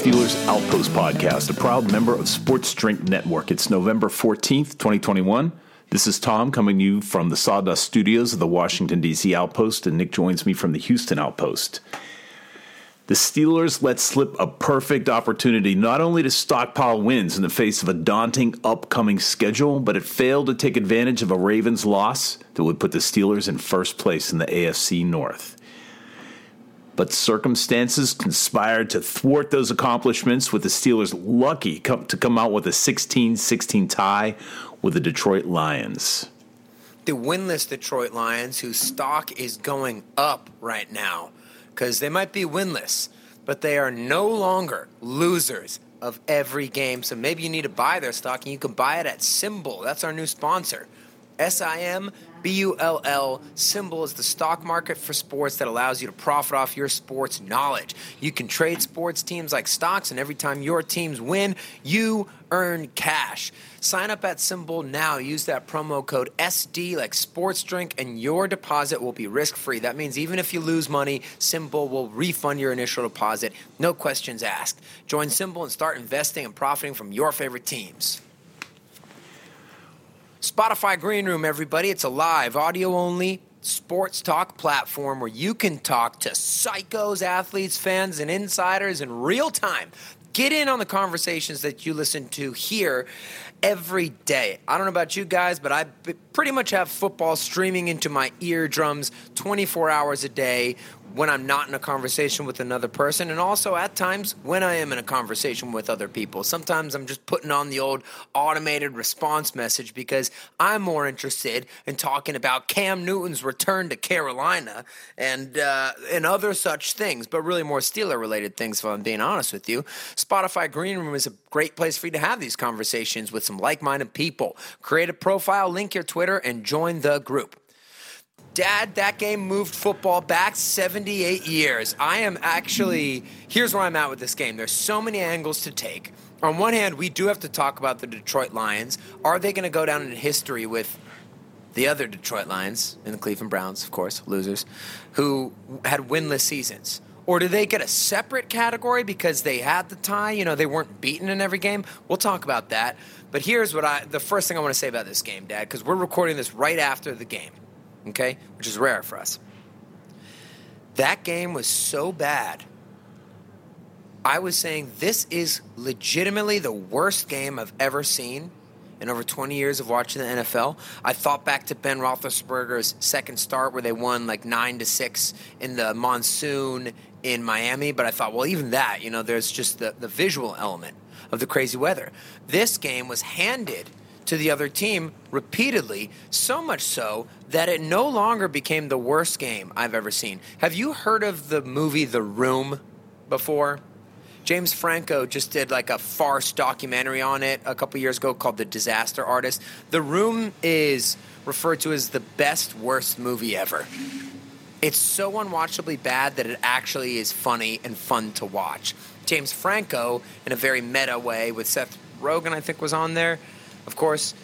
Steelers Outpost Podcast, a proud member of Sports Drink Network. It's November 14th, 2021. This is Tom coming to you from the Sawdust Studios of the Washington, D.C. Outpost, and Nick joins me from the Houston Outpost. The Steelers let slip a perfect opportunity not only to stockpile wins in the face of a daunting upcoming schedule, but it failed to take advantage of a Ravens loss that would put the Steelers in first place in the AFC North but circumstances conspired to thwart those accomplishments with the Steelers lucky to come out with a 16-16 tie with the Detroit Lions. the winless Detroit Lions, whose stock is going up right now because they might be winless, but they are no longer losers of every game. So maybe you need to buy their stock, and you can buy it at SimBull. That's our new sponsor. S I M B U L L. SimBull is the stock market for sports that allows you to profit off your sports knowledge. You can trade sports teams like stocks, and every time your teams win, you earn cash. Sign up at SimBull now. Use that promo code SD like sports drink, and your deposit will be risk free. That means even if you lose money, SimBull will refund your initial deposit. No questions asked. Join SimBull and start investing and profiting from your favorite teams. Spotify Green Room, everybody. It's a live, audio only sports talk platform where you can talk to psychos, athletes, fans, and insiders in real time. Get in on the conversations that you listen to here every day. I don't know about you guys, but I pretty much have football streaming into my eardrums 24 hours a day when I'm not in a conversation with another person, and also at times when I am in a conversation with other people. Sometimes I'm just putting on the old automated response message because I'm more interested in talking about Cam Newton's return to Carolina and uh, and other such things, but really more Steeler related things. If I'm being honest with you, Spotify Green Room is a great place for you to have these conversations with some like-minded people. Create a profile, link your Twitter, and join the group. Dad, that game moved football back 78 years. I am actually, here's where I'm at with this game. There's so many angles to take. On one hand, we do have to talk about the Detroit Lions. Are they going to go down in history with the other Detroit Lions and the Cleveland Browns, of course, losers, who had winless seasons? Or do they get a separate category because they had the tie? You know, they weren't beaten in every game. We'll talk about that. But here's what I, the first thing I want to say about this game, Dad, because we're recording this right after the game okay, which is rare for us. That game was so bad. I was saying this is legitimately the worst game I've ever seen in over 20 years of watching the NFL. I thought back to Ben Roethlisberger's second start where they won like nine to six in the monsoon in Miami, but I thought, well, even that, you know, there's just the, the visual element of the crazy weather. This game was handed to the other team repeatedly, so much so that it no longer became the worst game I've ever seen. Have you heard of the movie The Room before? James Franco just did like a farce documentary on it a couple years ago called The Disaster Artist. The Room is referred to as the best worst movie ever. It's so unwatchably bad that it actually is funny and fun to watch. James Franco, in a very meta way, with Seth Rogen, I think was on there. Of course,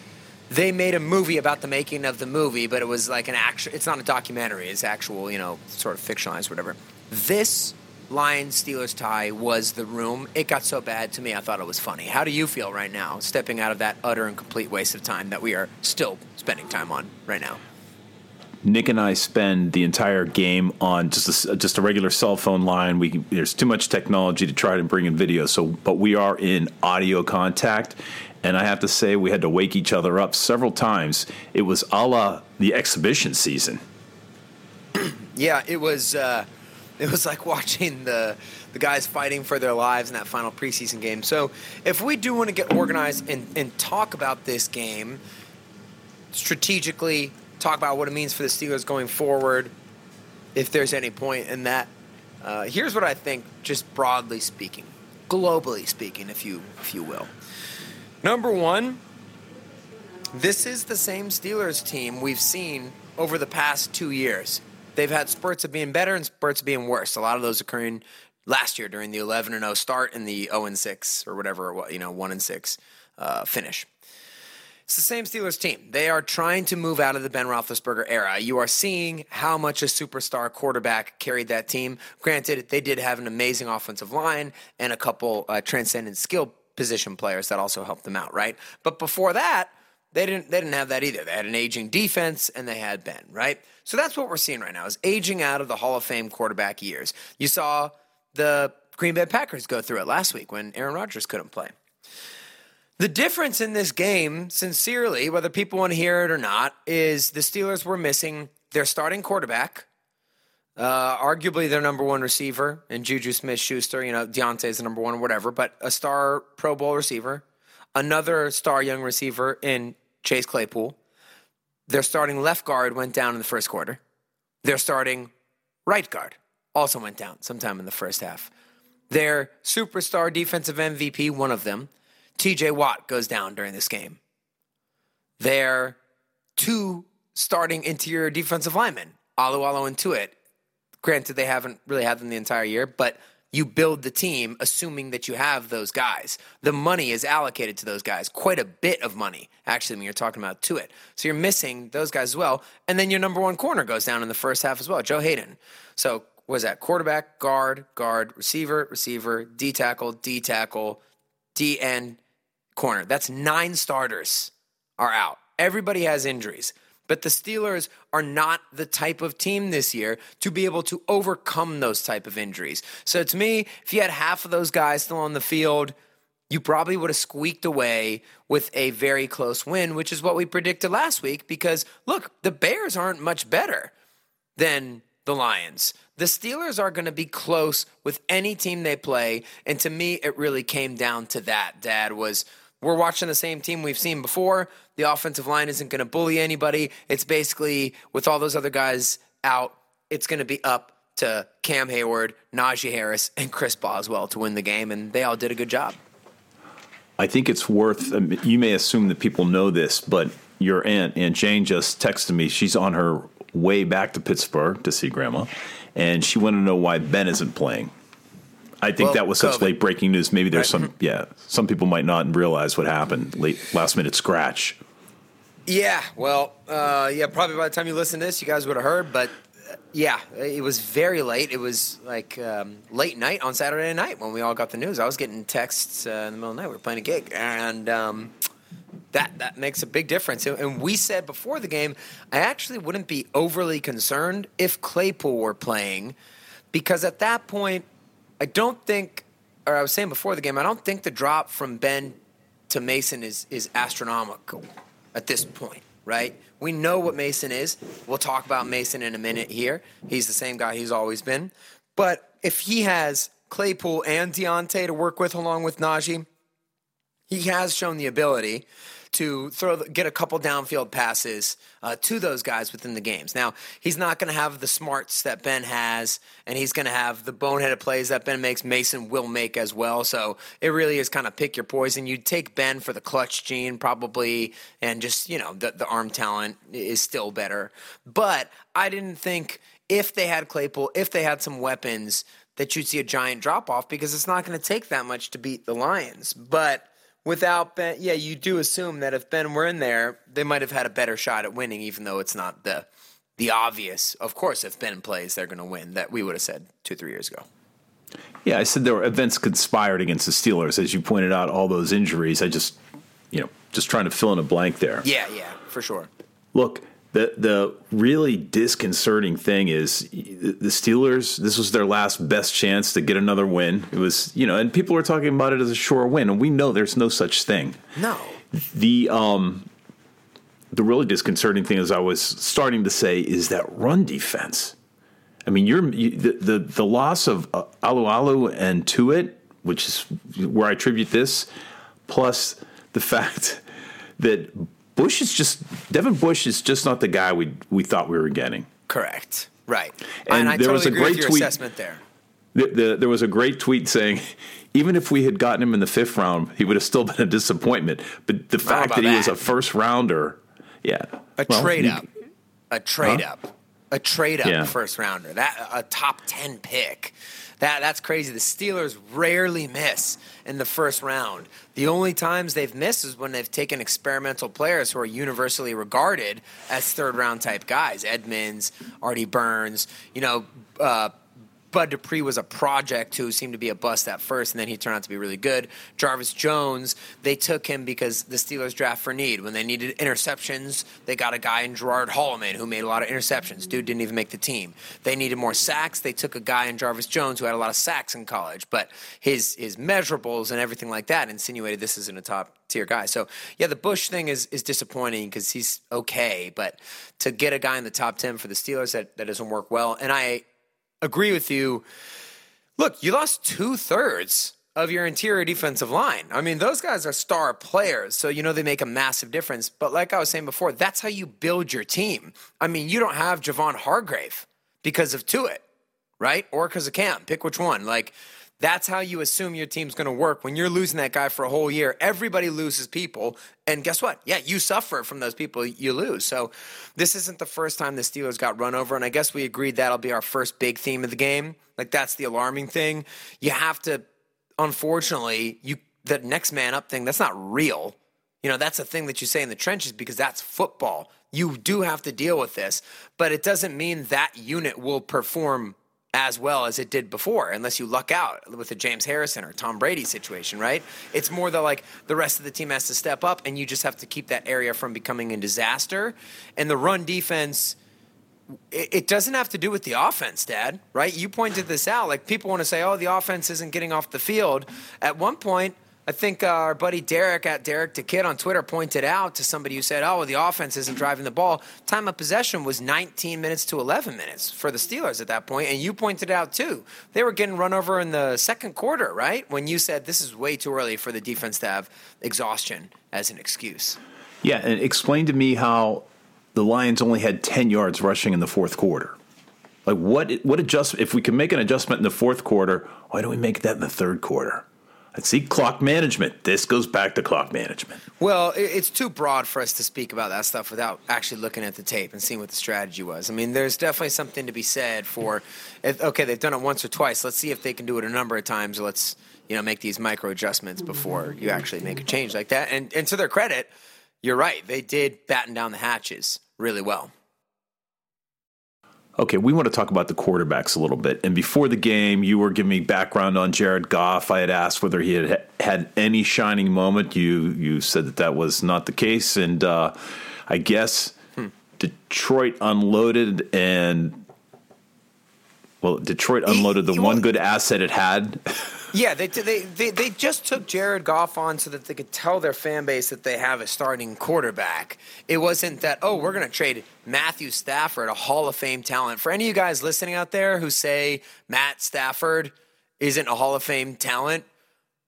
they made a movie about the making of the movie, but it was like an actual. It's not a documentary. It's actual, you know, sort of fictionalized, whatever. This Lions Steelers tie was the room. It got so bad to me, I thought it was funny. How do you feel right now, stepping out of that utter and complete waste of time that we are still spending time on right now? Nick and I spend the entire game on just a, just a regular cell phone line. We there's too much technology to try to bring in video. So, but we are in audio contact, and I have to say we had to wake each other up several times. It was a la the exhibition season. Yeah, it was. Uh, it was like watching the the guys fighting for their lives in that final preseason game. So, if we do want to get organized and, and talk about this game strategically, talk about what it means for the Steelers going forward, if there's any point in that, uh, here's what I think, just broadly speaking, globally speaking, if you if you will. Number one, this is the same Steelers team we've seen over the past two years. They've had spurts of being better and spurts of being worse. A lot of those occurring last year during the 11 and 0 start and the 0 and 6 or whatever, you know, 1 and 6 uh, finish. It's the same Steelers team. They are trying to move out of the Ben Roethlisberger era. You are seeing how much a superstar quarterback carried that team. Granted, they did have an amazing offensive line and a couple uh, transcendent skill position players that also helped them out, right? But before that, they didn't they didn't have that either. They had an aging defense and they had Ben, right? So that's what we're seeing right now is aging out of the Hall of Fame quarterback years. You saw the Green Bay Packers go through it last week when Aaron Rodgers couldn't play. The difference in this game, sincerely, whether people want to hear it or not, is the Steelers were missing their starting quarterback, uh, arguably their number one receiver, and Juju Smith Schuster. You know, Diontae's the number one or whatever, but a star Pro Bowl receiver, another star young receiver in Chase Claypool. Their starting left guard went down in the first quarter. Their starting right guard also went down sometime in the first half. Their superstar defensive MVP, one of them, TJ Watt, goes down during this game. Their two starting interior defensive linemen, Alualu and Tuitt. Granted, they haven't really had them the entire year, but you build the team assuming that you have those guys. The money is allocated to those guys, quite a bit of money, actually, when you're talking about Tuitt. So you're missing those guys as well. And then your number one corner goes down in the first half as well, Joe Haden. So was that? Quarterback, guard, guard, receiver, receiver, D tackle, D tackle, D end, corner. That's nine starters are out. Everybody has injuries. But the Steelers are not the type of team this year to be able to overcome those type of injuries. So to me, if you had half of those guys still on the field, you probably would have squeaked away with a very close win, which is what we predicted last week because look, the Bears aren't much better than the Lions. The Steelers are going to be close with any team they play, and to me it really came down to that. Dad was we're watching the same team we've seen before. The offensive line isn't going to bully anybody. It's basically with all those other guys out, it's going to be up to Cam Hayward, Najee Harris, and Chris Boswell to win the game, and they all did a good job. I think it's worth. You may assume that people know this, but your aunt Aunt Jane just texted me. She's on her way back to Pittsburgh to see Grandma, and she wanted to know why Ben isn't playing. I think Well, that was such COVID. late breaking news. Maybe there's Right. some. Yeah, some people might not realize what happened. Late last minute scratch. Yeah, well, uh, yeah, probably by the time you listen to this, you guys would have heard. But uh, yeah, it was very late. It was like um, late night on Saturday night when we all got the news. I was getting texts uh, in the middle of the night. We were playing a gig, and um, that that makes a big difference. And we said before the game, I actually wouldn't be overly concerned if Claypool were playing, because at that point, I don't think, or I was saying before the game, I don't think the drop from Ben to Mason is is astronomical at this point, right? We know what Mason is. We'll talk about Mason in a minute here. He's the same guy he's always been. But if he has Claypool and Diontae to work with along with Najee, he has shown the ability to throw get a couple downfield passes uh, to those guys within the games. Now he's not going to have the smarts that Ben has, and he's going to have the boneheaded plays that Ben makes. Mason will make as well. So it really is kind of pick your poison. You'd take Ben for the clutch gene probably, and just you know the the arm talent is still better. But I didn't think if they had Claypool, if they had some weapons, that you'd see a giant drop off because it's not going to take that much to beat the Lions. But without Ben, yeah, you do assume that if Ben were in there, they might have had a better shot at winning, even though it's not the the obvious. Of course, if Ben plays, they're going to win. That we would have said two, three years ago. Yeah, I said there were events conspired against the Steelers, as you pointed out. All those injuries. I just, you know, just trying to fill in a blank there. Yeah, yeah, for sure. Look, The the really disconcerting thing is the Steelers. This was their last best chance to get another win. It was you know, and people were talking about it as a sure win, and we know there's no such thing. No. The um, the really disconcerting thing, as I was starting to say, is that run defense. I mean, you're you, the, the the loss of uh, Alualu and Tuitt, which is where I attribute this, plus the fact that Bush is just Devin Bush is just not the guy we we thought we were getting. Correct. Right. And I there totally was a agree great tweet- assessment there. The, the, there was a great tweet saying, even if we had gotten him in the fifth round, he would have still been a disappointment. But the fact that he was a first rounder, yeah, A Well, trade you- up. A trade Huh? up. A trade up Yeah. first rounder. That a top 10 pick. That that's crazy. The Steelers rarely miss in the first round. The only times they've missed is when they've taken experimental players who are universally regarded as third round type guys. Edmunds, Artie Burns, you know, uh, Bud Dupree was a project who seemed to be a bust at first, and then he turned out to be really good. Jarvis Jones, they took him because the Steelers draft for need. When they needed interceptions, they got a guy in Gerod Holliman who made a lot of interceptions. Dude didn't even make the team. They needed more sacks. They took a guy in Jarvis Jones who had a lot of sacks in college, but his his measurables and everything like that insinuated this isn't a top tier guy. So yeah, the Bush thing is is disappointing because he's okay, but to get a guy in the top ten for the Steelers that that doesn't work well. And I agree with you. Look, you lost two thirds of your interior defensive line. I mean, those guys are star players, so you know they make a massive difference. But like I was saying before, that's how you build your team. I mean, you don't have Javon Hargrave because of Tuitt, right? Or because of Cam. Pick which one. Like, that's how you assume your team's going to work. When you're losing that guy for a whole year, everybody loses people. And guess what? Yeah, you suffer from those people you lose. So this isn't the first time the Steelers got run over. And I guess we agreed that'll be our first big theme of the game. Like, that's the alarming thing. You have to, unfortunately, you the next man up thing, that's not real. You know, that's a thing that you say in the trenches because that's football. You do have to deal with this, but it doesn't mean that unit will perform as well as it did before, unless you luck out with the James Harrison or Tom Brady situation, right? It's more that like the rest of the team has to step up, and you just have to keep that area from becoming a disaster. And the run defense, it, it doesn't have to do with the offense, Dad, right? You pointed this out. Like people want to say, oh, the offense isn't getting off the field. At one point, I think uh, our buddy Derek at Derek the Kid on Twitter pointed out to somebody who said, "Oh, the offense isn't driving the ball." Time of possession was 19 minutes to 11 minutes for the Steelers at that point, and you pointed out too. They were getting run over in the second quarter, right? When you said this is way too early for the defense to have exhaustion as an excuse. Yeah, and explain to me how the Lions only had ten yards rushing in the fourth quarter. Like what? What adjust? If we can make an adjustment in the fourth quarter, why don't we make that in the third quarter? I see clock management. This goes back to clock management. Well, it's too broad for us to speak about that stuff without actually looking at the tape and seeing what the strategy was. I mean, there's definitely something to be said for, okay, they've done it once or twice. Let's see if they can do it a number of times. Let's, you know, make these micro adjustments before you actually make a change like that. And, and to their credit, you're right. They did batten down the hatches really well. Okay, we want to talk about the quarterbacks a little bit. And before the game, you were giving me background on Jared Goff. I had asked whether he had had any shining moment. You you said that that was not the case, and uh, I guess Detroit unloaded and well, Detroit unloaded the one good asset it had. Yeah, they, they they they just took Jared Goff on so that they could tell their fan base that they have a starting quarterback. It wasn't that oh we're going to trade Matthew Stafford, a Hall of Fame talent. For any of you guys listening out there who say Matt Stafford isn't a Hall of Fame talent,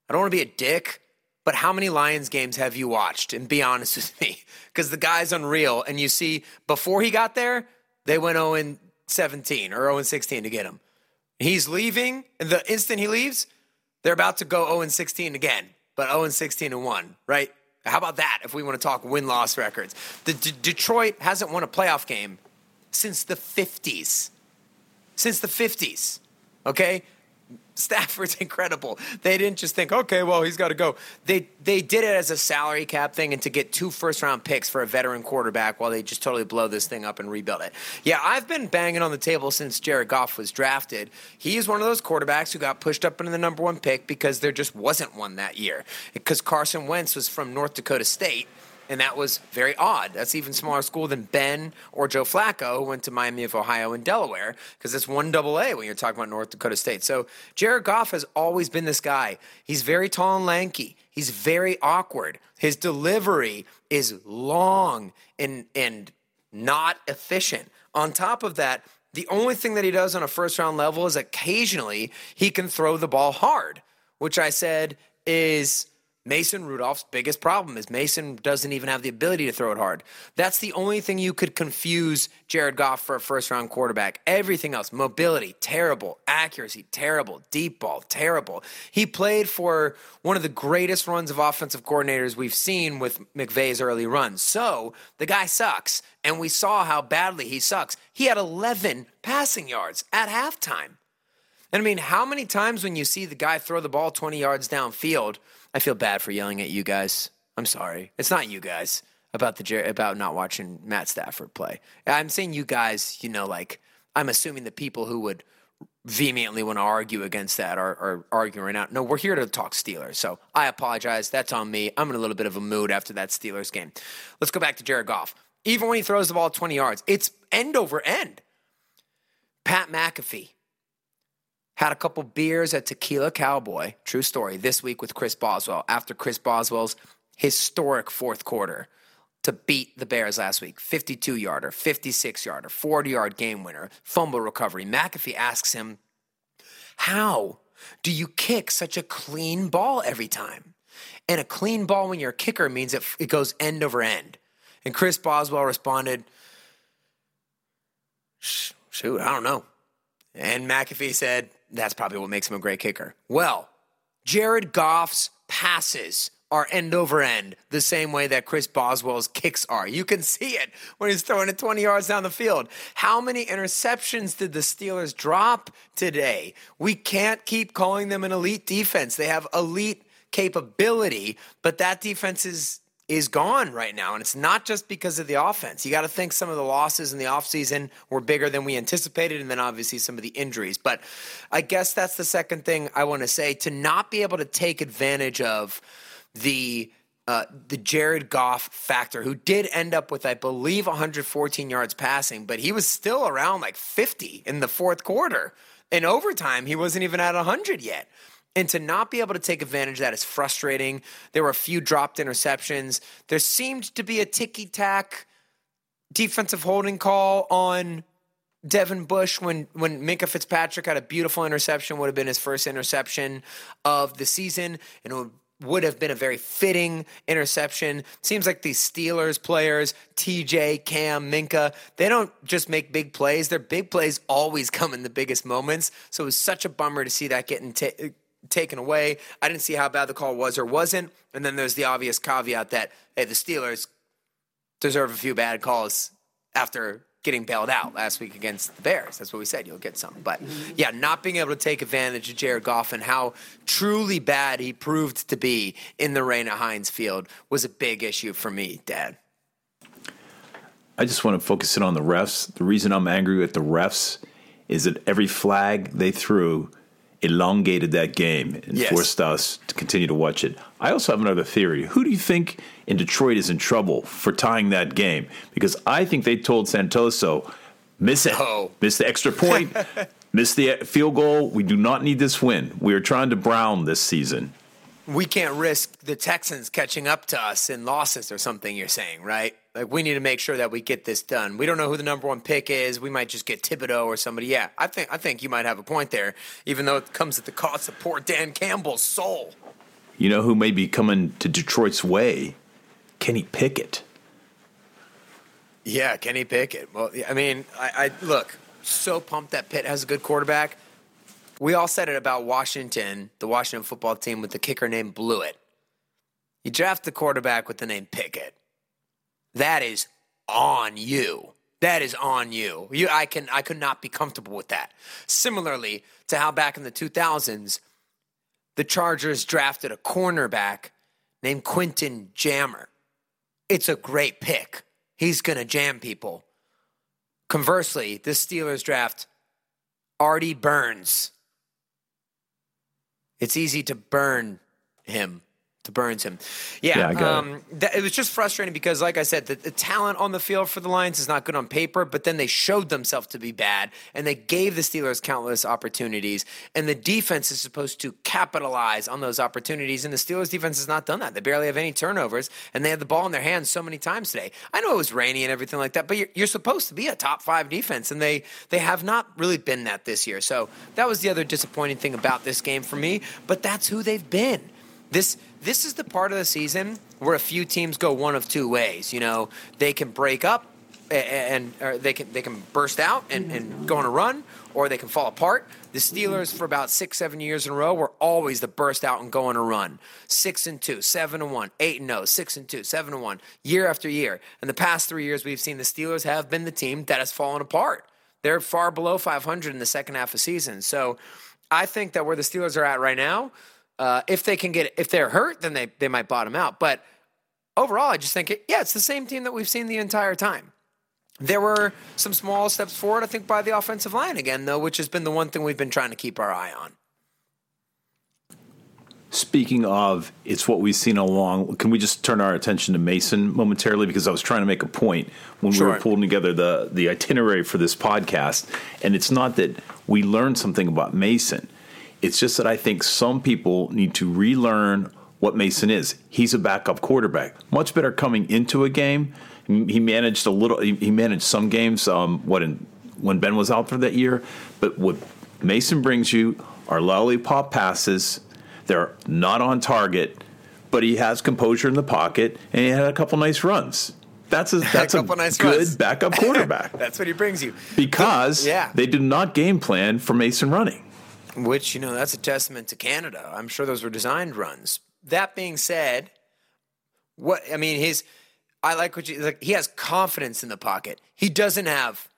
I don't want to be a dick, but how many Lions games have you watched? And be honest with me, because the guy's unreal. And you see, before he got there, they went 0 17 or 0 16 to get him. He's leaving, and the instant he leaves, they're about to go 0 16 again, but 0 16 and 1, right? How about that if we want to talk win loss records? The D- Detroit hasn't won a playoff game since the 50s. Since the 50s, okay? Stafford's incredible. They didn't just think, okay, well, he's got to go. They they did it as a salary cap thing and to get two first round picks for a veteran quarterback while they just totally blow this thing up and rebuild it. Yeah, I've been banging on the table since Jared Goff was drafted. He is one of those quarterbacks who got pushed up into the number one pick because there just wasn't one that year. Because Carson Wentz was from North Dakota State And that was very odd. That's even smaller school than Ben or Joe Flacco, who went to Miami of Ohio and Delaware, because it's one double A when you're talking about North Dakota State. So Jared Goff has always been this guy. He's very tall and lanky. He's very awkward. His delivery is long and and not efficient. On top of that, the only thing that he does on a first round level is occasionally he can throw the ball hard, which I said is Mason Rudolph's biggest problem is Mason doesn't even have the ability to throw it hard. That's the only thing you could confuse Jared Goff for a first round quarterback. Everything else, mobility, terrible, accuracy, terrible, deep ball, terrible. He played for one of the greatest runs of offensive coordinators we've seen with McVay's early runs. So the guy sucks. And we saw how badly he sucks. He had 11 passing yards at halftime. And I mean, how many times when you see the guy throw the ball 20 yards downfield, I feel bad for yelling at you guys. I'm sorry. It's not you guys about the about not watching Matt Stafford play. I'm saying you guys, you know, like I'm assuming the people who would vehemently want to argue against that are, are arguing out. No, we're here to talk Steelers. So I apologize. That's on me. I'm in a little bit of a mood after that Steelers game. Let's go back to Jared Goff. Even when he throws the ball 20 yards, it's end over end. Pat McAfee had a couple beers at Tequila Cowboy, true story, this week with Chris Boswell after Chris Boswell's historic fourth quarter to beat the Bears last week 52 yarder, 56 yarder, 40 yard game winner, fumble recovery. McAfee asks him, How do you kick such a clean ball every time? And a clean ball when you're a kicker means it, it goes end over end. And Chris Boswell responded, Shoot, I don't know. And McAfee said, that's probably what makes him a great kicker. Well, Jared Goff's passes are end over end the same way that Chris Boswell's kicks are. You can see it when he's throwing it 20 yards down the field. How many interceptions did the Steelers drop today? We can't keep calling them an elite defense. They have elite capability, but that defense is is gone right now. And it's not just because of the offense. You got to think some of the losses in the offseason were bigger than we anticipated, and then obviously some of the injuries. But I guess that's the second thing I want to say to not be able to take advantage of the. Uh, the Jared Goff factor, who did end up with, I believe, 114 yards passing, but he was still around like 50 in the fourth quarter. In overtime, he wasn't even at 100 yet. And to not be able to take advantage of that is frustrating. There were a few dropped interceptions. There seemed to be a ticky tack defensive holding call on Devin Bush when when Minkah Fitzpatrick had a beautiful interception, would have been his first interception of the season, and it would, would have been a very fitting interception. Seems like these Steelers players, TJ, Cam, Minkah, they don't just make big plays. Their big plays always come in the biggest moments. So it was such a bummer to see that getting ta- taken away. I didn't see how bad the call was or wasn't. And then there's the obvious caveat that hey, the Steelers deserve a few bad calls after getting bailed out last week against the Bears. That's what we said. You'll get some. But yeah, not being able to take advantage of Jared Goff and how truly bad he proved to be in the rain at Heinz Field was a big issue for me, Dad. I just want to focus in on the refs. The reason I'm angry with the refs is that every flag they threw elongated that game and Yes. forced us to continue to watch it. I also have another theory. Who do you think in Detroit is in trouble for tying that game? Because I think they told Santoso, miss it, Oh. miss the extra point, miss the field goal. We do not need this win. We are trying to brown this season. We can't risk the Texans catching up to us in losses or something, you're saying, right? Like, we need to make sure that we get this done. We don't know who the number one pick is. We might just get Thibodeaux or somebody. Yeah, I think, I think you might have a point there, even though it comes at the cost of poor Dan Campbell's soul. You know who may be coming to Detroit's way? Kenny Pickett. Yeah, Kenny Pickett. Well, I mean, I, I look so pumped that Pitt has a good quarterback. We all said it about Washington, the Washington football team with the kicker named Blewitt. You draft the quarterback with the name Pickett. That is on you. That is on you. You, I can, I could not be comfortable with that. Similarly to how back in the 2000s, the Chargers drafted a cornerback named Quentin Jammer. It's a great pick. He's going to jam people. Conversely, the Steelers draft Artie Burns. It's easy to burn him, Burns him. Yeah, Yeah, I got it. um, that, it was just frustrating because, like I said, the, the talent on the field for the Lions is not good on paper, but then they showed themselves to be bad, and they gave the Steelers countless opportunities, and the defense is supposed to capitalize on those opportunities, and the Steelers defense has not done that. They barely have any turnovers, and they had the ball in their hands so many times today. I know it was rainy and everything like that, but you're, you're supposed to be a top five defense, and they they have not really been that this year. So that was the other disappointing thing about this game for me. But that's who they've been. This this is the part of the season where a few teams go one of two ways. You know, they can break up and they can they can burst out and, and go on a run, or they can fall apart. The Steelers for about six seven years in a row were always the burst out and go on a run. Six and two, seven and one, eight and no, six and two, seven and one, year after year. In the past three years, we've seen the Steelers have been the team that has fallen apart. They're far below 500 in the second half of season. So I think that where the Steelers are at right now, uh, if they can get, if they're hurt, then they, they might bottom out. But overall, I just think, it, yeah, it's the same team that we've seen the entire time. There were some small steps forward, I think, by the offensive line again, though, which has been the one thing we've been trying to keep our eye on. Speaking of, it's what we've seen along. Can we just turn our attention to Mason momentarily? Because I was trying to make a point when we were pulling together the, the itinerary for this podcast. And it's not that we learned something about Mason, it's just that I think some people need to relearn what Mason is. He's a backup quarterback, much better coming into a game. He managed a little, he managed some games, um, what, in, when Ben was out for that year. But what Mason brings you are lollipop passes. They're not on target, but he has composure in the pocket, and he had a couple nice runs. That's a that's a, couple nice good runs. backup quarterback That's what he brings you. because Yeah. they did not game plan for Mason running. Which, you know, that's a testament to Canada. I'm sure those were designed runs. That being said, what I mean, his I like what you like he has confidence in the pocket. He doesn't have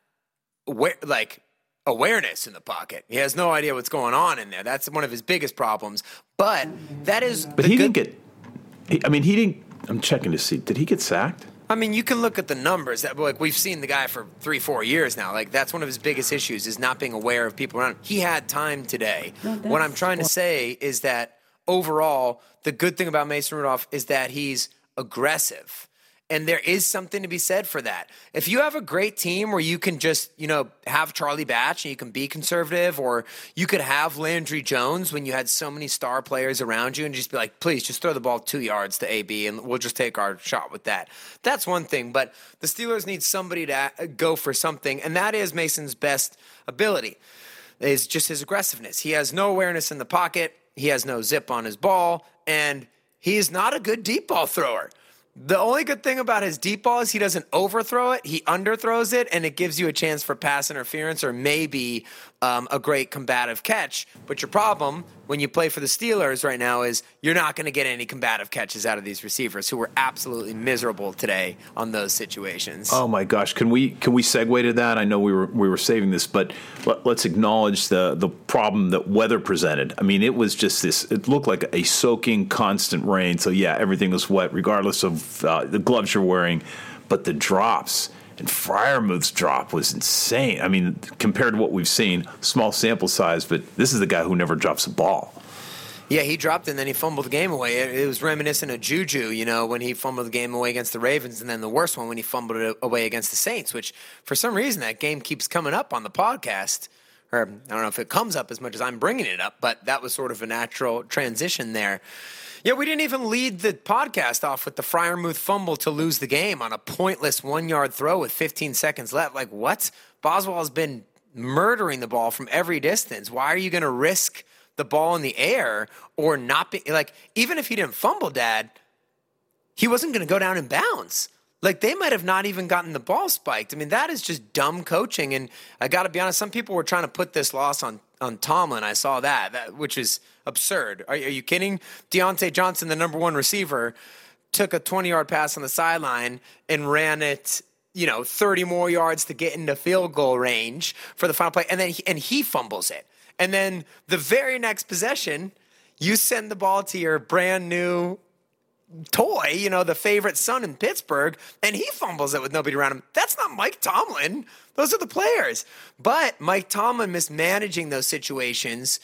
aware, like awareness in the pocket. He has no idea what's going on in there. That's one of his biggest problems. But that is But he didn't get. I mean, he didn't. I'm checking to see. Did he get sacked? I mean, you can look at the numbers. That like we've seen the guy for three, four years now. Like that's one of his biggest issues is not being aware of people around. him. He had time today. what I'm trying to say is that overall, the good thing about Mason Rudolph is that he's aggressive. And there is something to be said for that. If you have a great team where you can just, you know, have Charlie Batch and you can be conservative, or you could have Landry Jones when you had so many star players around you and just be like, please just throw the ball two yards to AB and we'll just take our shot with that. That's one thing. But the Steelers need somebody to uh, go for something, and that is Mason's best ability is just his aggressiveness. He has no awareness in the pocket. He has no zip on his ball, and he is not a good deep ball thrower. The only good thing about his deep ball is he doesn't overthrow it; he underthrows it, and it gives you a chance for pass interference or maybe um, a great combative catch. But your problem when you play for the Steelers right now is you're not going to get any combative catches out of these receivers who were absolutely miserable today on those situations. Oh my gosh! Can we can we segue to that? I know we were we were saving this, but let, us acknowledge the the problem that weather presented. I mean, it was just this. It looked like a soaking, constant rain. So yeah, everything was wet, regardless of uh, the gloves you're wearing. But the drops and Freiermuth's drop was insane. I mean, compared to what we've seen, small sample size, but this is the guy who never drops a ball. Yeah, he dropped and then he fumbled the game away. It, it was reminiscent of Juju, you know, when he fumbled the game away against the Ravens, and then the worst one when he fumbled it away against the Saints. Which, for some reason, that game keeps coming up on the podcast. Or I don't know if it comes up as much as I'm bringing it up, but that was sort of a natural transition there. Yeah, we didn't even lead the podcast off with the Freiermuth fumble to lose the game on a pointless one yard throw with 15 seconds left. Like, what? Boswell has been murdering the ball from every distance. Why are you going to risk the ball in the air or not be like, even if he didn't fumble, Dad, he wasn't going to go down in bounds. Like they might have not even gotten the ball spiked. I mean, that is just dumb coaching. And I got to be honest, some people were trying to put this loss on on Tomlin. I saw that, that which is absurd. Are, are you kidding? Diontae Johnson, the number one receiver, took a 20 yard pass on the sideline and ran it. You know, 30 more yards to get into field goal range for the final play, and then he, and he fumbles it. And then the very next possession, you send the ball to your brand new toy, you know, the favorite son in Pittsburgh, and he fumbles it with nobody around him. That's not Mike Tomlin. Those are the players. But Mike Tomlin mismanaging those situations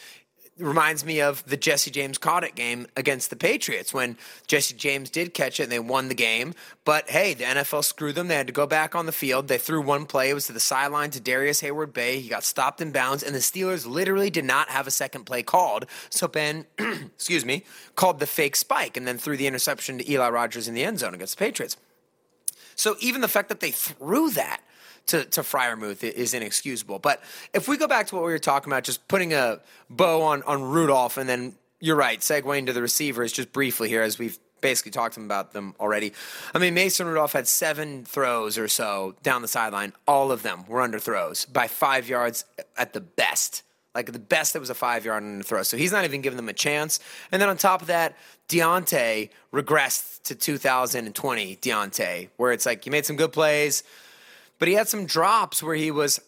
reminds me of the Jesse James caught it game against the Patriots when Jesse James did catch it and they won the game. But hey, the NFL screwed them. They had to go back on the field. They threw one play. It was to the sideline to Darrius Heyward Bey. He got stopped in bounds, and the Steelers literally did not have a second play called. So Ben, excuse me, called the fake spike and then threw the interception to Eli Rogers in the end zone against the Patriots. So even the fact that they threw that to, to Freiermuth is inexcusable. But if we go back to what we were talking about, just putting a bow on, on Rudolph, and then you're right, segueing to the receivers just briefly here, as we've basically talked about them already. I mean, Mason Rudolph had seven throws or so down the sideline. All of them were under throws by five yards at the best. Like the best, it was a five yard under throw. So he's not even giving them a chance. And then on top of that, Diontae regressed to 2020 Diontae, where it's like you made some good plays, but he had some drops where he was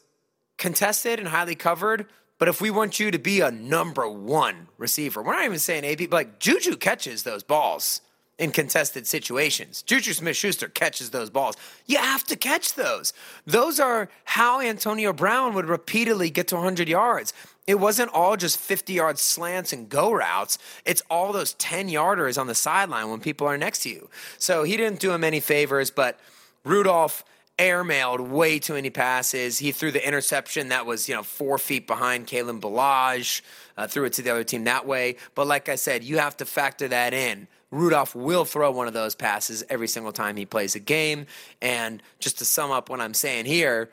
contested and highly covered. But if we want you to be a number one receiver, we're not even saying AB, but like Juju catches those balls in contested situations. Juju Smith Schuster catches those balls. You have to catch those. Those are how Antonio Brown would repeatedly get to 100 yards. It wasn't all just 50 yard slants and go routes. It's all those 10 yarders on the sideline when people are next to you. So he didn't do him any favors, but Rudolph airmailed way too many passes. He threw the interception that was, you know, four feet behind Kalen Ballage, uh, threw it to the other team that way. But like I said, you have to factor that in. Rudolph will throw one of those passes every single time he plays a game. And just to sum up what I'm saying here,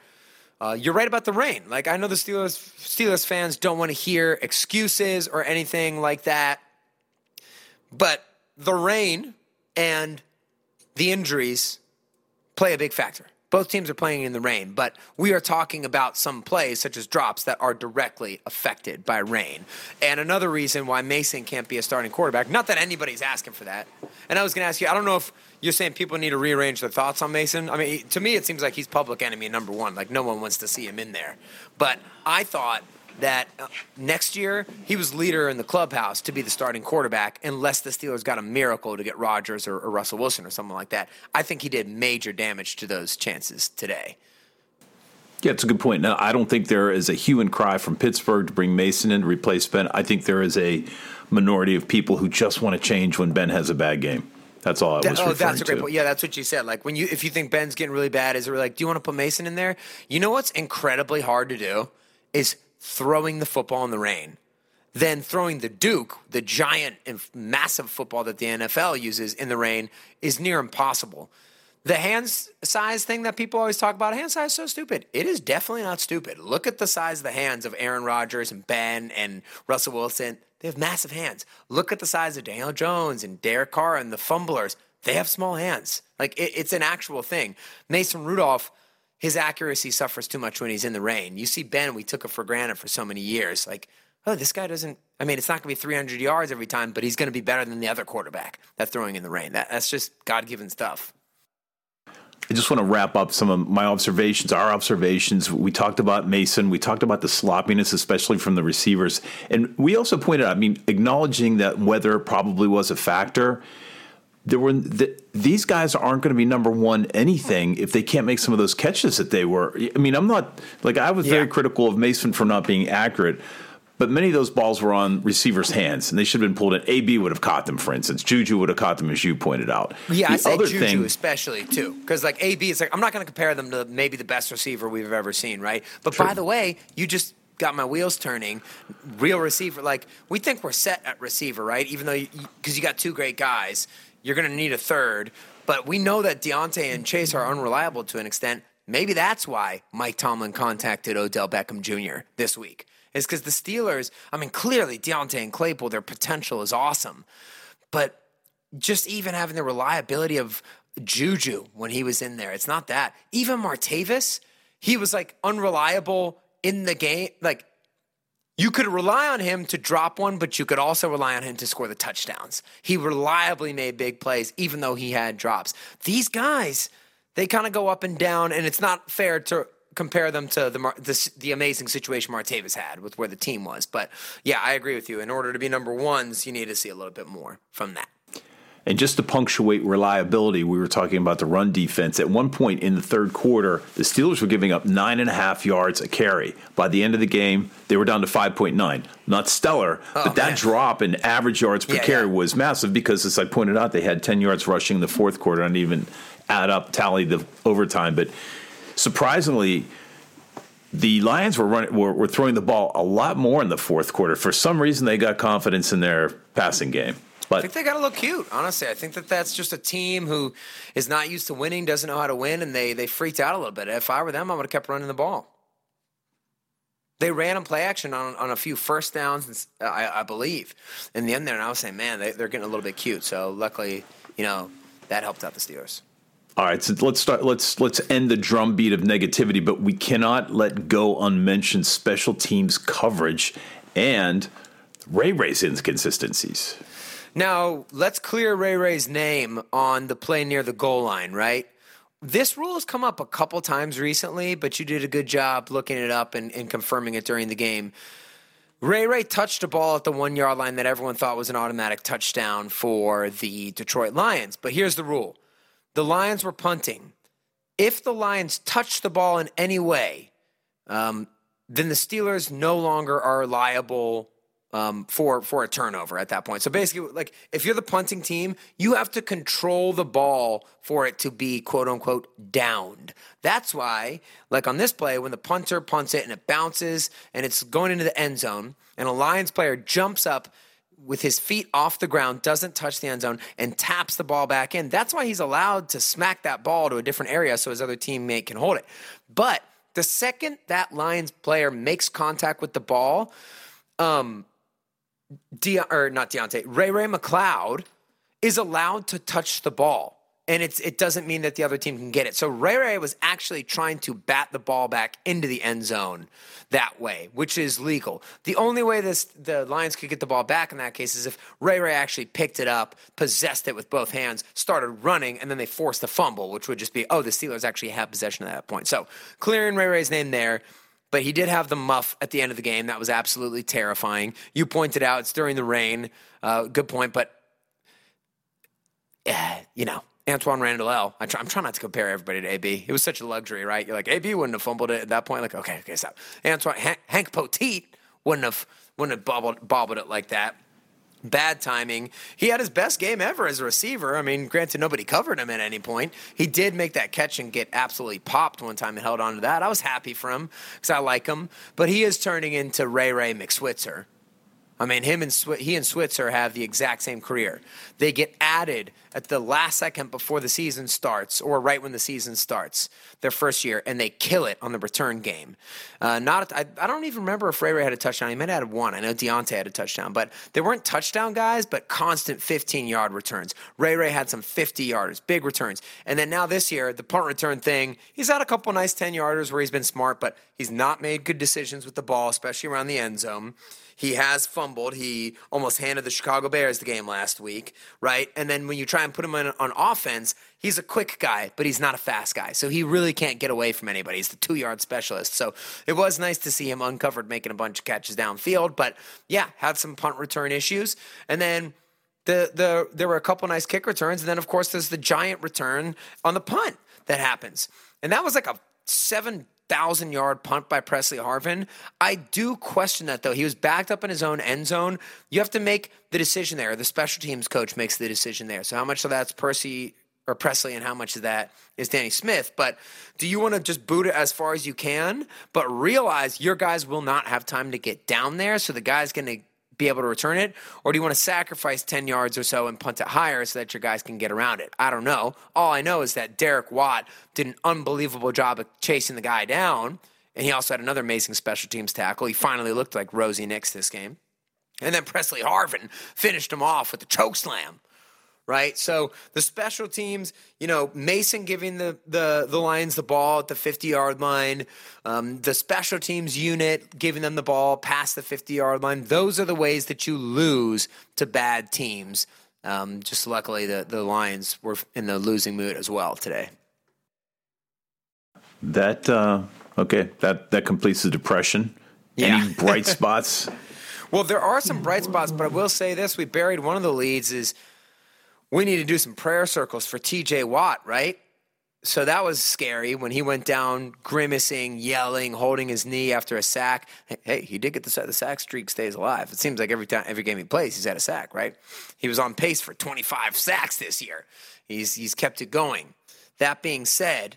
uh, you're right about the rain. Like I know the Steelers Steelers fans don't want to hear excuses or anything like that, but the rain and the injuries play a big factor. Both teams are playing in the rain, but we are talking about some plays, such as drops, that are directly affected by rain. And another reason why Mason can't be a starting quarterback, not that anybody's asking for that. And I was going to ask you, I don't know if you're saying people need to rearrange their thoughts on Mason. I mean, to me, it seems like he's public enemy number one. Like, no one wants to see him in there. But I thought that uh, next year he was leader in the clubhouse to be the starting quarterback unless the Steelers got a miracle to get Rodgers or, or Russell Wilson or something like that. I think he did major damage to those chances today. Yeah, it's a good point. Now, I don't think there is a hue and cry from Pittsburgh to bring Mason in to replace Ben. I think there is a minority of people who just want to change when Ben has a bad game. That's all I was referring oh, that's a great to. point. Yeah, that's what you said. Like when you, if you think Ben's getting really bad, is it like, do you want to put Mason in there? You know what's incredibly hard to do is throwing the football in the rain, then throwing the Duke, the giant and massive football that the NFL uses in the rain, is near impossible. The hand size thing that people always talk about, hand size is so stupid. It is definitely not stupid. Look at the size of the hands of Aaron Rodgers and Ben and Russell Wilson. They have massive hands. Look at the size of Daniel Jones and Derek Carr and the fumblers. They have small hands. Like it, it's an actual thing. Mason Rudolph, his accuracy suffers too much when he's in the rain. You see Ben, we took it for granted for so many years. Like, oh, this guy doesn't. I mean, it's not going to be 300 yards every time, but he's going to be better than the other quarterback that's throwing in the rain. That, that's just God given stuff. I just want to wrap up some of my observations, our observations. We talked about Mason. We talked about the sloppiness, especially from the receivers. And we also pointed out, I mean, acknowledging that weather probably was a factor. There were th- these guys aren't going to be number one anything if they can't make some of those catches that they were. I mean, I'm not like I was very critical of Mason for not being accurate, but many of those balls were on receivers' hands and they should have been pulled in. AB would have caught them, for instance. Juju would have caught them, as you pointed out. Yeah, I the say other Juju thing, especially too, because like AB, it's like I'm not going to compare them to maybe the best receiver we've ever seen, right? But by the way, you just got my wheels turning. Real receiver, like we think we're set at receiver, right? Even though because you, got two great guys, you're going to need a third. But we know that Diontae and Chase are unreliable to an extent. Maybe that's why Mike Tomlin contacted Odell Beckham Jr. this week. Is because the Steelers, I mean, clearly Diontae and Claypool, their potential is awesome. But just even having the reliability of Juju when he was in there. It's not that. Even Martavis, he was like unreliable in the game. Like you could rely on him to drop one, but you could also rely on him to score the touchdowns. He reliably made big plays, even though he had drops. These guys, they kind of go up and down, and it's not fair to compare them to the, the the amazing situation Martavis had with where the team was. But yeah, I agree with you. In order to be number ones, you need to see a little bit more from that. And just to punctuate reliability, we were talking about the run defense. At one point in the third quarter, the Steelers were giving up nine and a half yards a carry. By the end of the game, they were down to 5.9. Not stellar, Oh, but that man. drop in average yards per Yeah, carry yeah. was massive because, as I pointed out, they had 10 yards rushing in the fourth quarter. I didn't even add up, tally the overtime. But surprisingly, the Lions were running were, were throwing the ball a lot more in the fourth quarter. For some reason, they got confidence in their passing game. I think they got to look cute. Honestly, I think that that's just a team who is not used to winning, doesn't know how to win, and they they freaked out a little bit. If I were them, I would have kept running the ball. They ran on play action on, on a few first downs, I, I believe, in the end there. And I was saying, man, they, they're getting a little bit cute. So luckily, you know, that helped out the Steelers. all right, so let's start. Let's let's end the drumbeat of negativity. But we cannot let go unmentioned special teams coverage and Ray Ray's inconsistencies. Now, let's clear Ray Ray's name on the play near the goal line, right? This rule has come up a couple times recently, but you did a good job looking it up and, and confirming it during the game. Ray Ray touched a ball at the one yard line that everyone thought was an automatic touchdown for the Detroit Lions. But here's the rule the Lions were punting. If the Lions touched the ball in any way, um, then the Steelers no longer are liable um, for for a turnover at that point. So basically, like if you're the punting team, you have to control the ball for it to be quote unquote downed. That's why, like on this play, when the punter punts it and it bounces and it's going into the end zone, and a Lions player jumps up with his feet off the ground, doesn't touch the end zone, and taps the ball back in. That's why he's allowed to smack that ball to a different area so his other teammate can hold it. But the second that Lions player makes contact with the ball, um, De- or not Diontae, Ray Ray McCloud is allowed to touch the ball. And it's it doesn't mean that the other team can get it. So Ray Ray was actually trying to bat the ball back into the end zone that way, which is legal. The only way this the Lions could get the ball back in that case is if Ray Ray actually picked it up, possessed it with both hands, started running, and then they forced the fumble, which would just be, oh, the Steelers actually have possession at that point. So clearing Ray Ray's name there. But he did have the muff at the end of the game. That was absolutely terrifying. You pointed out it's during the rain. Uh, good point. But, you know, Antwaan Randle El I try, I'm trying not to compare everybody to AB. It was such a luxury, right? You're like, AB wouldn't have fumbled it at that point. Like, okay, okay, stop. Antwaan, Hank, Hank Poteat wouldn't have, wouldn't have bobbled, bobbled it like that. Bad timing. He had his best game ever as a receiver. I mean, granted, nobody covered him at any point. He did make that catch and get absolutely popped one time and held on to that. I was happy for him because I like him. But he is turning into Ray Ray McSwitzer. I mean, him and he and Switzer have the exact same career. They get added at the last second before the season starts, or right when the season starts, their first year, and they kill it on the return game. Uh, not, I, I don't even remember if Ray Ray had a touchdown. He might have had one. I know Diontae had a touchdown, but they weren't touchdown guys, but constant 15 yard returns. Ray Ray had some 50 yarders, big returns, and then now this year, the punt return thing, he's had a couple nice 10 yarders where he's been smart, but he's not made good decisions with the ball, especially around the end zone. He has fumbled. He almost handed the Chicago Bears the game last week, right? And then when you try and put him in, on offense, he's a quick guy, but he's not a fast guy. So he really can't get away from anybody. He's the two yard specialist. So it was nice to see him uncovered making a bunch of catches downfield. But yeah, had some punt return issues. And then the the there were a couple nice kick returns, and then of course there's the giant return on the punt that happens, and that was like a seven thousand yard punt by Pressley Harvin. I do question that though. He was backed up in his own end zone. You have to make the decision there. The special teams coach makes the decision there. So how much of that's Percy or Pressley and how much of that is Danny Smith. But do you want to just boot it as far as you can, but realize your guys will not have time to get down there? So the guy's going to be able to return it? Or do you want to sacrifice 10 yards or so and punt it higher so that your guys can get around it? I don't know. All I know is that Derek Watt did an unbelievable job of chasing the guy down. And he also had another amazing special teams tackle. He finally looked like Rosie Nix this game. And then Pressley Harvin finished him off with a choke slam right? So the special teams, you know, Mason giving the the the Lions the ball at the 50 yard line, um, the special teams unit giving them the ball past the 50 yard line. Those are the ways that you lose to bad teams. Um, just luckily, the the Lions were in the losing mood as well today. That uh, okay. That that completes the depression. Yeah. Any bright spots? Well, there are some bright spots, but I will say this: we buried one of the leads. Is we need to do some prayer circles for TJ Watt, right? So that was scary when he went down grimacing, yelling, holding his knee after a sack. Hey, he did get the sack. The sack streak stays alive. It seems like every time, every game he plays, he's had a sack, right? He was on pace for 25 sacks this year. He's he's kept it going. That being said,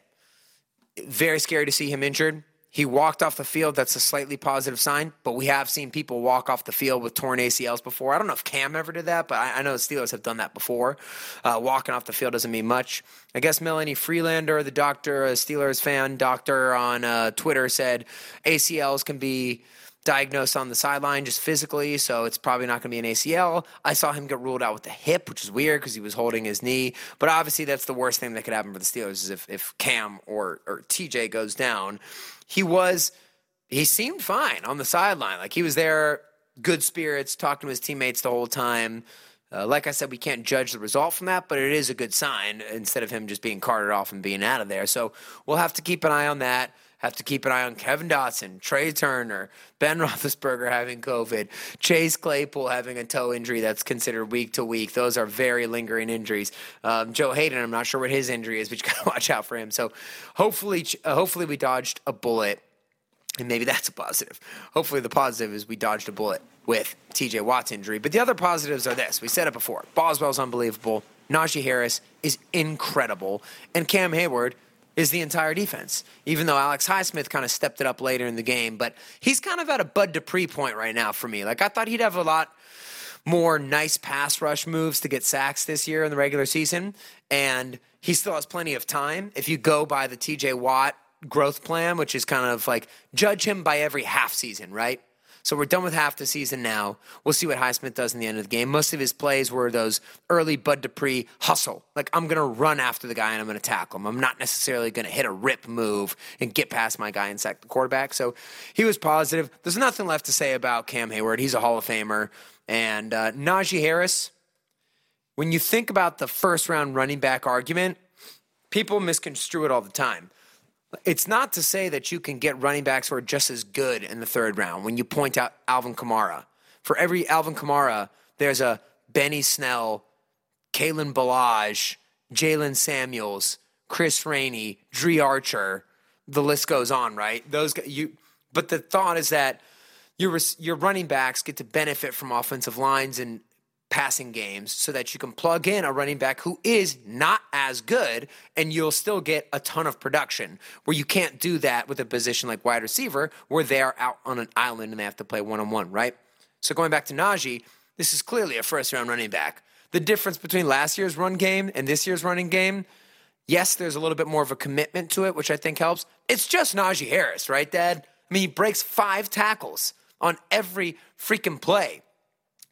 very scary to see him injured. He walked off the field. That's a slightly positive sign, but we have seen people walk off the field with torn ACLs before. I don't know if Cam ever did that, but I, I know the Steelers have done that before. Uh, walking off the field doesn't mean much. I guess Melanie Freelander, the doctor, a Steelers fan doctor on uh, Twitter, said ACLs can be diagnosed on the sideline just physically, so it's probably not going to be an ACL. I saw him get ruled out with the hip, which is weird because he was holding his knee. But obviously, that's the worst thing that could happen for the Steelers is if, if Cam or, or TJ goes down. He was, he seemed fine on the sideline. Like he was there, good spirits, talking to his teammates the whole time. Uh, like I said, we can't judge the result from that, but it is a good sign instead of him just being carted off and being out of there. So we'll have to keep an eye on that. Have to keep an eye on Kevin Dotson, Trai Turner, Ben Roethlisberger having COVID, Chase Claypool having a toe injury that's considered week to week. Those are very lingering injuries. Um, Joe Haden, I'm not sure what his injury is, but you got to watch out for him. So hopefully, uh, hopefully we dodged a bullet and maybe that's a positive. Hopefully, the positive is we dodged a bullet with TJ Watt's injury. But the other positives are this we said it before Boswell's unbelievable. Najee Harris is incredible. And Cam Hayward is the entire defense, even though Alex Highsmith kind of stepped it up later in the game. But he's kind of at a Bud Dupree point right now for me. Like, I thought he'd have a lot more nice pass rush moves to get sacks this year in the regular season. And he still has plenty of time. If you go by the TJ Watt growth plan, which is kind of like judge him by every half season, right? So we're done with half the season now. We'll see what Highsmith does in the end of the game. Most of his plays were those early Bud Dupree hustle. Like I'm going to run after the guy and I'm going to tackle him. I'm not necessarily going to hit a rip move and get past my guy and sack the quarterback. So he was positive. There's nothing left to say about Cam Hayward. He's a Hall of Famer. And uh, Najee Harris, when you think about the first round running back argument, people misconstrue it all the time. It's not to say that you can get running backs who are just as good in the third round when you point out Alvin Kamara. For every Alvin Kamara, there's a Benny Snell, Kalen Ballage, Jaylen Samuels, Chris Rainey, Dri Archer. The list goes on, right? Those you. But the thought is that your your running backs get to benefit from offensive lines and passing games so that you can plug in a running back who is not as good and you'll still get a ton of production. Where you can't do that with a position like wide receiver where they're out on an island and they have to play one-on-one right? So going back to Najee this is clearly a first round running back. The difference between last year's run game and this year's running game yes there's a little bit more of a commitment to it which I think helps. It's just Najee Harris right dad? I mean he breaks five tackles on every freaking play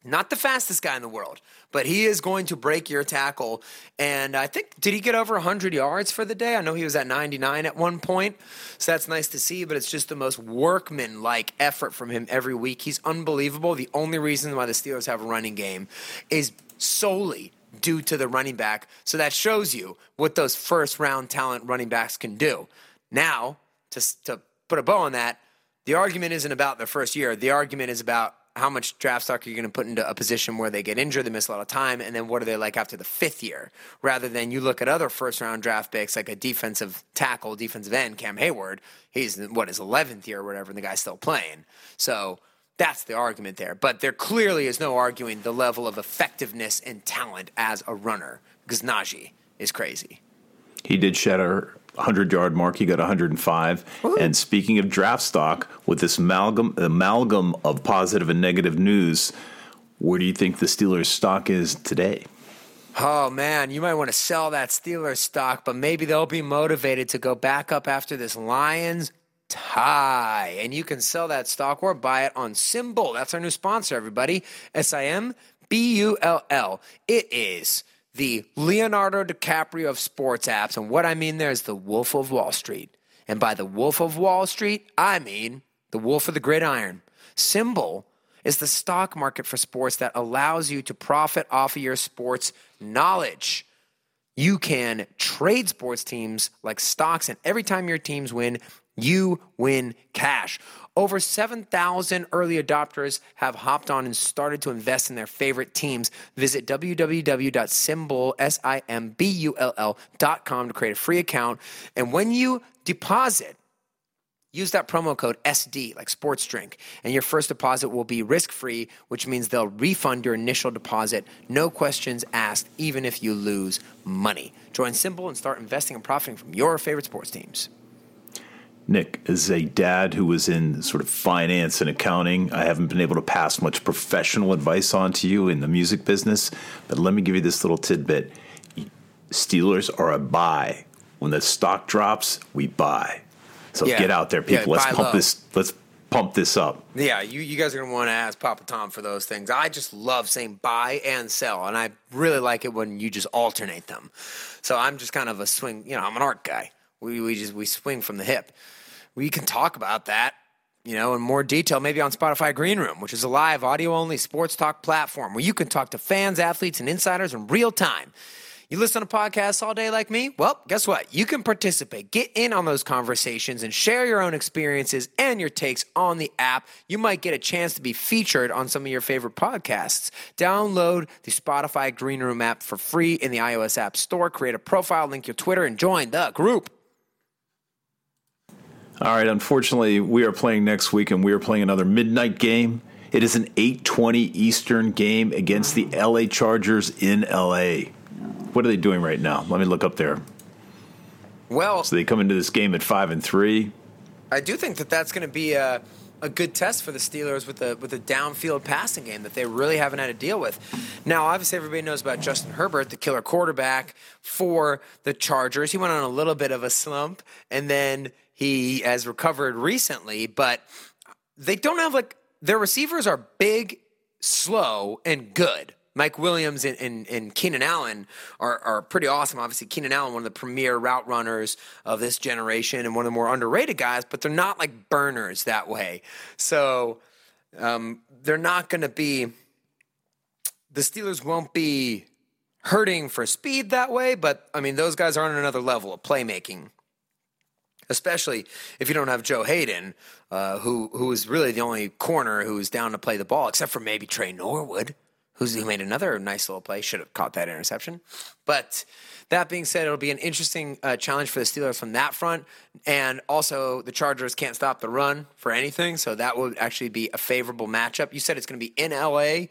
not the fastest guy in the world, but he is going to break your tackle. And I think, did he get over 100 yards for the day? I know he was at 99 at one point. So that's nice to see, but it's just the most workman like effort from him every week. He's unbelievable. The only reason why the Steelers have a running game is solely due to the running back. So that shows you what those first round talent running backs can do. Now, to, to put a bow on that, the argument isn't about their first year. The argument is about how much draft stock are you going to put into a position where they get injured, they miss a lot of time, and then what are they like after the fifth year? Rather than you look at other first round draft picks like a defensive tackle, defensive end, Cam Hayward. He's what his eleventh year or whatever, and the guy's still playing. So that's the argument there. But there clearly is no arguing the level of effectiveness and talent as a runner because Najee is crazy. He did shatter 100 yard mark. He got 105. And speaking of draft stock, with this amalgam, amalgam of positive and negative news, where do you think the Steelers' stock is today? Oh man, you might want to sell that Steelers stock, but maybe they'll be motivated to go back up after this Lions tie. And you can sell that stock or buy it on SimBull. That's our new sponsor, everybody. S I M B U L L. It is the Leonardo DiCaprio of sports apps. And what I mean there is the Wolf of Wall Street. And by the Wolf of Wall Street, I mean the Wolf of the Gridiron. SimBull is the stock market for sports that allows you to profit off of your sports knowledge. You can trade sports teams like stocks, and every time your teams win, you win cash. Over 7,000 early adopters have hopped on and started to invest in their favorite teams. Visit www.simbull, S-I-M-B-U-L-L dot com to create a free account. And when you deposit, Use that promo code SD, like sports drink, and your first deposit will be risk free, which means they'll refund your initial deposit, no questions asked, even if you lose money. Join SimBull and start investing and profiting from your favorite sports teams. Nick, as a dad who was in sort of finance and accounting, I haven't been able to pass much professional advice on to you in the music business, but let me give you this little tidbit. Steelers are a buy. When the stock drops, we buy. So Yeah. get out there, Yeah, people. let's pump low. this. Let's pump this up. Yeah, you, you guys are going to want to ask Papa Tom for those things. I just love saying buy and sell, and I really like it when you just alternate them. So I'm just kind of a swing, you know, I'm an art guy. We, we just we swing from the hip. We can talk about that, you know, in more detail maybe on Spotify Green Room, which is a live audio only sports talk platform where you can talk to fans, athletes, and insiders in real time. You listen to podcasts all day like me? Well, guess what? You can participate. Get in on those conversations and share your own experiences and your takes on the app. You might get a chance to be featured on some of your favorite podcasts. Download the Spotify Green Room app for free in the iOS App Store. Create a profile, link your Twitter, and join the group. All right. Unfortunately, we are playing next week, and we are playing another midnight game. It is an 8:20 Eastern game against the LA Chargers in LA. What are they doing right now? Let me look up there. Well, So they come into this game at five and three. I do think that that's going to be a, a good test for the Steelers with the with the downfield passing game that they really haven't had to deal with. Now, obviously, everybody knows about Justin Herbert, the killer quarterback for the Chargers. He went on a little bit of a slump, and then he has recovered recently. But they don't have like their receivers are big, slow, and good. Mike Williams and, and, and Keenan Allen are, are pretty awesome. Obviously, Keenan Allen, one of the premier route runners of this generation and one of the more underrated guys, but they're not like burners that way. So um, they're not going to be, the Steelers won't be hurting for speed that way, but I mean, those guys are on another level of playmaking especially if you don't have Joe Haden, uh, who who is really the only corner who's down to play the ball, except for maybe Tre Norwood, who's who made another nice little play. Should have caught that interception. But that being said, it'll be an interesting uh, challenge for the Steelers from that front, and also the Chargers can't stop the run for anything, so that would actually be a favorable matchup. You said it's going to be in LA.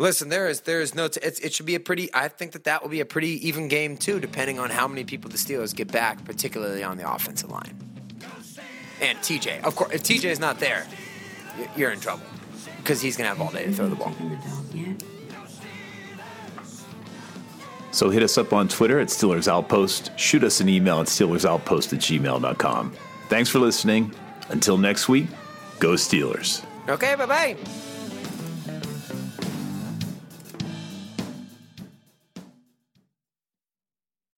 Listen, there is there is no. T- it's, it should be a pretty. I think that that will be a pretty even game too, depending on how many people the Steelers get back, particularly on the offensive line. And TJ, of course, if TJ is not there, you're in trouble because he's gonna have all day to throw the ball. So hit us up on Twitter at Steelers Outpost. Shoot us an email at SteelersOutpost at gmail.com. Thanks for listening. Until next week, go Steelers. Okay, bye bye.